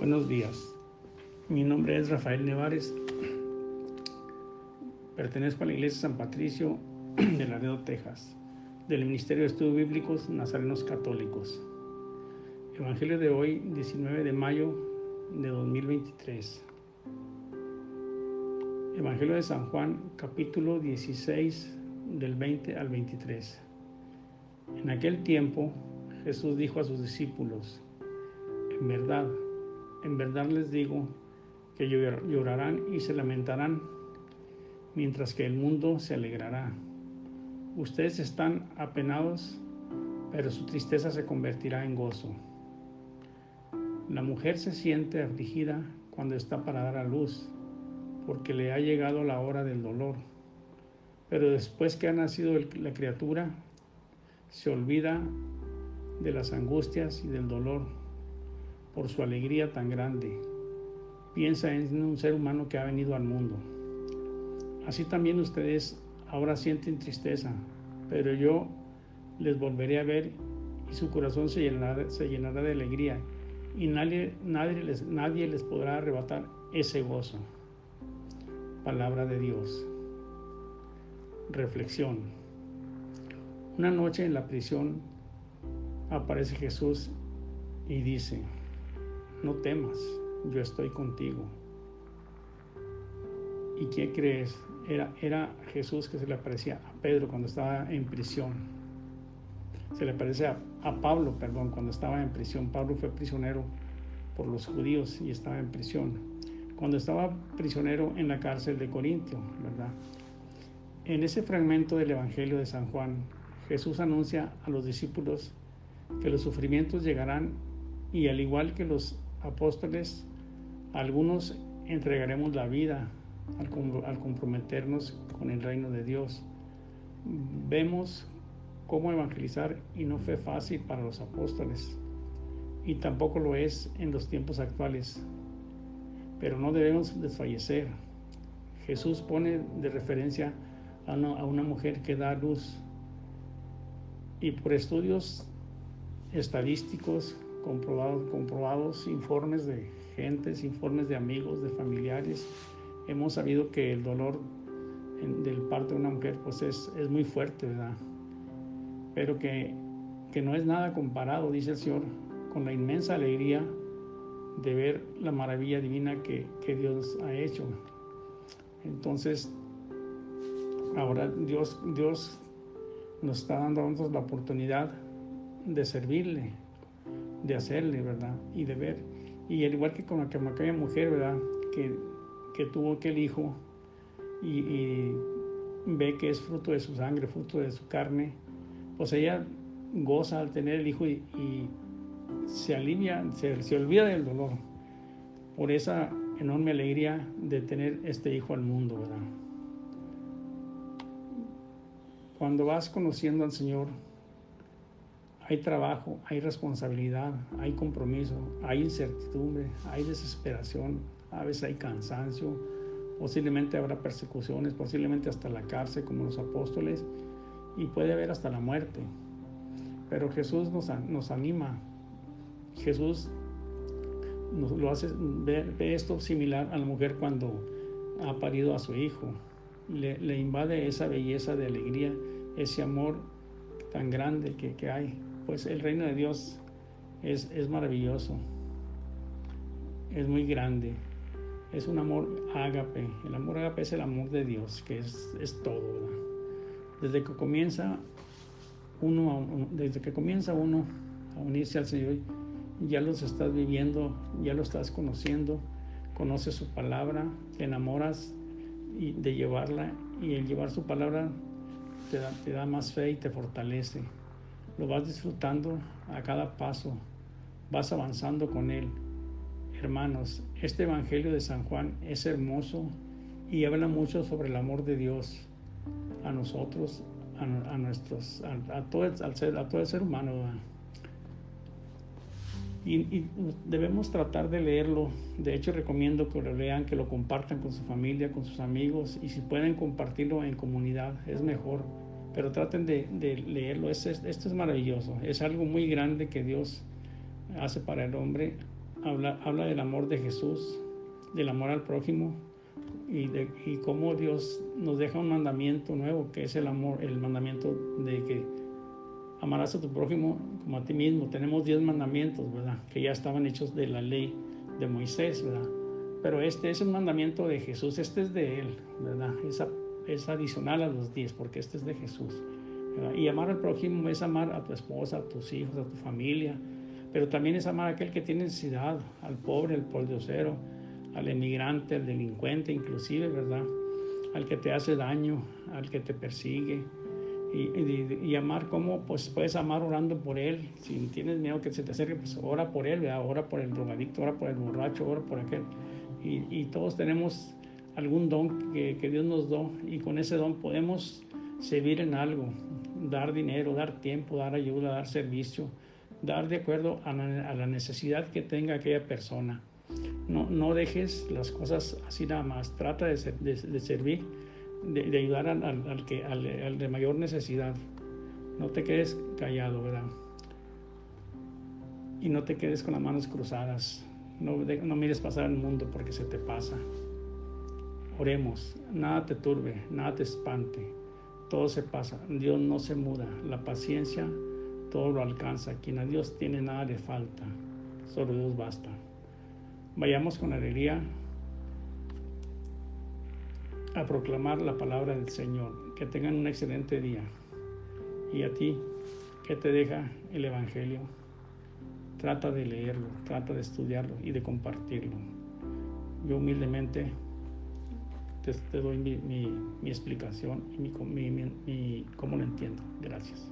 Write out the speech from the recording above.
Buenos días. Mi nombre es Rafael Nevares. Pertenezco a la Iglesia San Patricio de Laredo, Texas, del Ministerio de Estudios Bíblicos Nazarenos Católicos. Evangelio de hoy, 19 de mayo de 2023. Evangelio de San Juan, capítulo 16, del 20 al 23. En aquel tiempo, Jesús dijo a sus discípulos, en verdad, en verdad les digo que llorarán y se lamentarán, mientras que el mundo se alegrará. Ustedes están apenados, pero su tristeza se convertirá en gozo. La mujer se siente afligida cuando está para dar a luz, porque le ha llegado la hora del dolor. Pero después que ha nacido la criatura, se olvida de las angustias y del dolor por su alegría tan grande. Piensa en un ser humano que ha venido al mundo. Así también ustedes ahora sienten tristeza, pero yo les volveré a ver y su corazón se llenará, de alegría y nadie, les, nadie les podrá arrebatar ese gozo. Palabra de Dios. Reflexión. Una noche en la prisión aparece Jesús y dice, no temas, yo estoy contigo. ¿Y quién crees? Era, era Jesús que se le aparecía a Pedro cuando estaba en prisión. Se le aparece a, a Pablo, perdón, cuando estaba en prisión. Pablo fue prisionero por los judíos y estaba en prisión. Cuando estaba prisionero en la cárcel de Corintio, ¿verdad? En ese fragmento del Evangelio de San Juan, Jesús anuncia a los discípulos que los sufrimientos llegarán y al igual que los apóstoles, algunos entregaremos la vida al, comprometernos con el reino de Dios. Vemos cómo evangelizar y no fue fácil para los apóstoles y tampoco lo es en los tiempos actuales. Pero no debemos desfallecer. Jesús pone de referencia a una, a una mujer que da luz y por estudios estadísticos comprobados, informes de gentes, informes de amigos, de familiares. Hemos sabido que el dolor del parto de una mujer pues es, es muy fuerte, ¿verdad? Pero que, que no es nada comparado, dice el Señor, con la inmensa alegría de ver la maravilla divina que, que Dios ha hecho. Entonces, ahora Dios, Dios nos está dando a nosotros la oportunidad de servirle, de hacerle, ¿verdad? Y de ver. Y al igual que con aquella mujer, ¿verdad? Que, que tuvo aquel hijo y, ve que es fruto de su sangre, fruto de su carne, pues ella goza al tener el hijo y, se alivia, se, se olvida del dolor por esa enorme alegría de tener este hijo al mundo, ¿verdad? Cuando vas conociendo al Señor, hay trabajo, hay responsabilidad, hay compromiso, hay incertidumbre, hay desesperación, a veces hay cansancio, posiblemente habrá persecuciones, posiblemente hasta la cárcel como los apóstoles y puede haber hasta la muerte. Pero Jesús nos, nos anima, Jesús nos lo hace ver, esto similar a la mujer cuando ha parido a su hijo, le, le invade esa belleza de alegría, ese amor tan grande que, que hay pues el reino de Dios es, es maravilloso, es muy grande, es un amor ágape. El amor ágape es el amor de Dios, que es, es todo. Desde que comienza uno, desde que comienza uno a unirse al Señor, ya los estás viviendo, ya lo estás conociendo, conoces su palabra, te enamoras de llevarla y el llevar su palabra te te da más fe y te fortalece lo vas disfrutando a cada paso, vas avanzando con Él. Hermanos, este Evangelio de San Juan es hermoso y habla mucho sobre el amor de Dios a nosotros, a, nuestros, a, todo, ser, a todo el ser humano. Y, debemos tratar de leerlo. De hecho, recomiendo que lo lean, que lo compartan con su familia, con sus amigos y si pueden compartirlo en comunidad, es mejor pero traten de, leerlo. Esto es, esto es maravilloso. Es algo muy grande que Dios hace para el hombre habla, habla del amor de Jesús, del amor al prójimo y, de, y cómo Dios nos deja un mandamiento nuevo, que es el amor, el mandamiento de que amarás a tu prójimo como a ti mismo. Tenemos diez mandamientos, ¿verdad? Que ya estaban hechos de la ley de Moisés, ¿verdad? Pero este es un mandamiento de Jesús, este es de Él, ¿verdad? Es, es adicional a los diez, porque este es de Jesús. Y amar al prójimo es amar a tu esposa, a tus hijos, a tu familia, pero también es amar a aquel que tiene necesidad, al pobre, al pordiosero, al emigrante, al delincuente inclusive, ¿verdad? Al que te hace daño, al que te persigue. Y, amar como, pues puedes amar orando por él. Si tienes miedo que se te acerque, pues ora por él, ¿verdad? ora por el drogadicto, ora por el borracho, ora por aquel. Y, todos tenemos algún don que, Dios nos dio y con ese don podemos servir en algo, dar dinero, dar tiempo, dar ayuda, dar servicio, dar de acuerdo a la, necesidad que tenga aquella persona. No, no, dejes las cosas así nada más, trata de, servir, de, ayudar al, que, al, de mayor necesidad. No te quedes callado, ¿verdad? Y no te quedes con las manos cruzadas. No, no mires pasar el mundo porque se te pasa. Oremos, nada te turbe, nada te espante todo se pasa, Dios no se muda, la paciencia todo lo alcanza, quien a Dios tiene nada le falta, solo Dios basta. Vayamos con alegría a proclamar la palabra del Señor, que tengan un excelente día. Y a ti, ¿qué te deja el Evangelio? Trata de leerlo, trata de estudiarlo y de compartirlo. Yo humildemente te, doy mi, mi, mi, explicación y mi, mi, cómo lo entiendo. Gracias.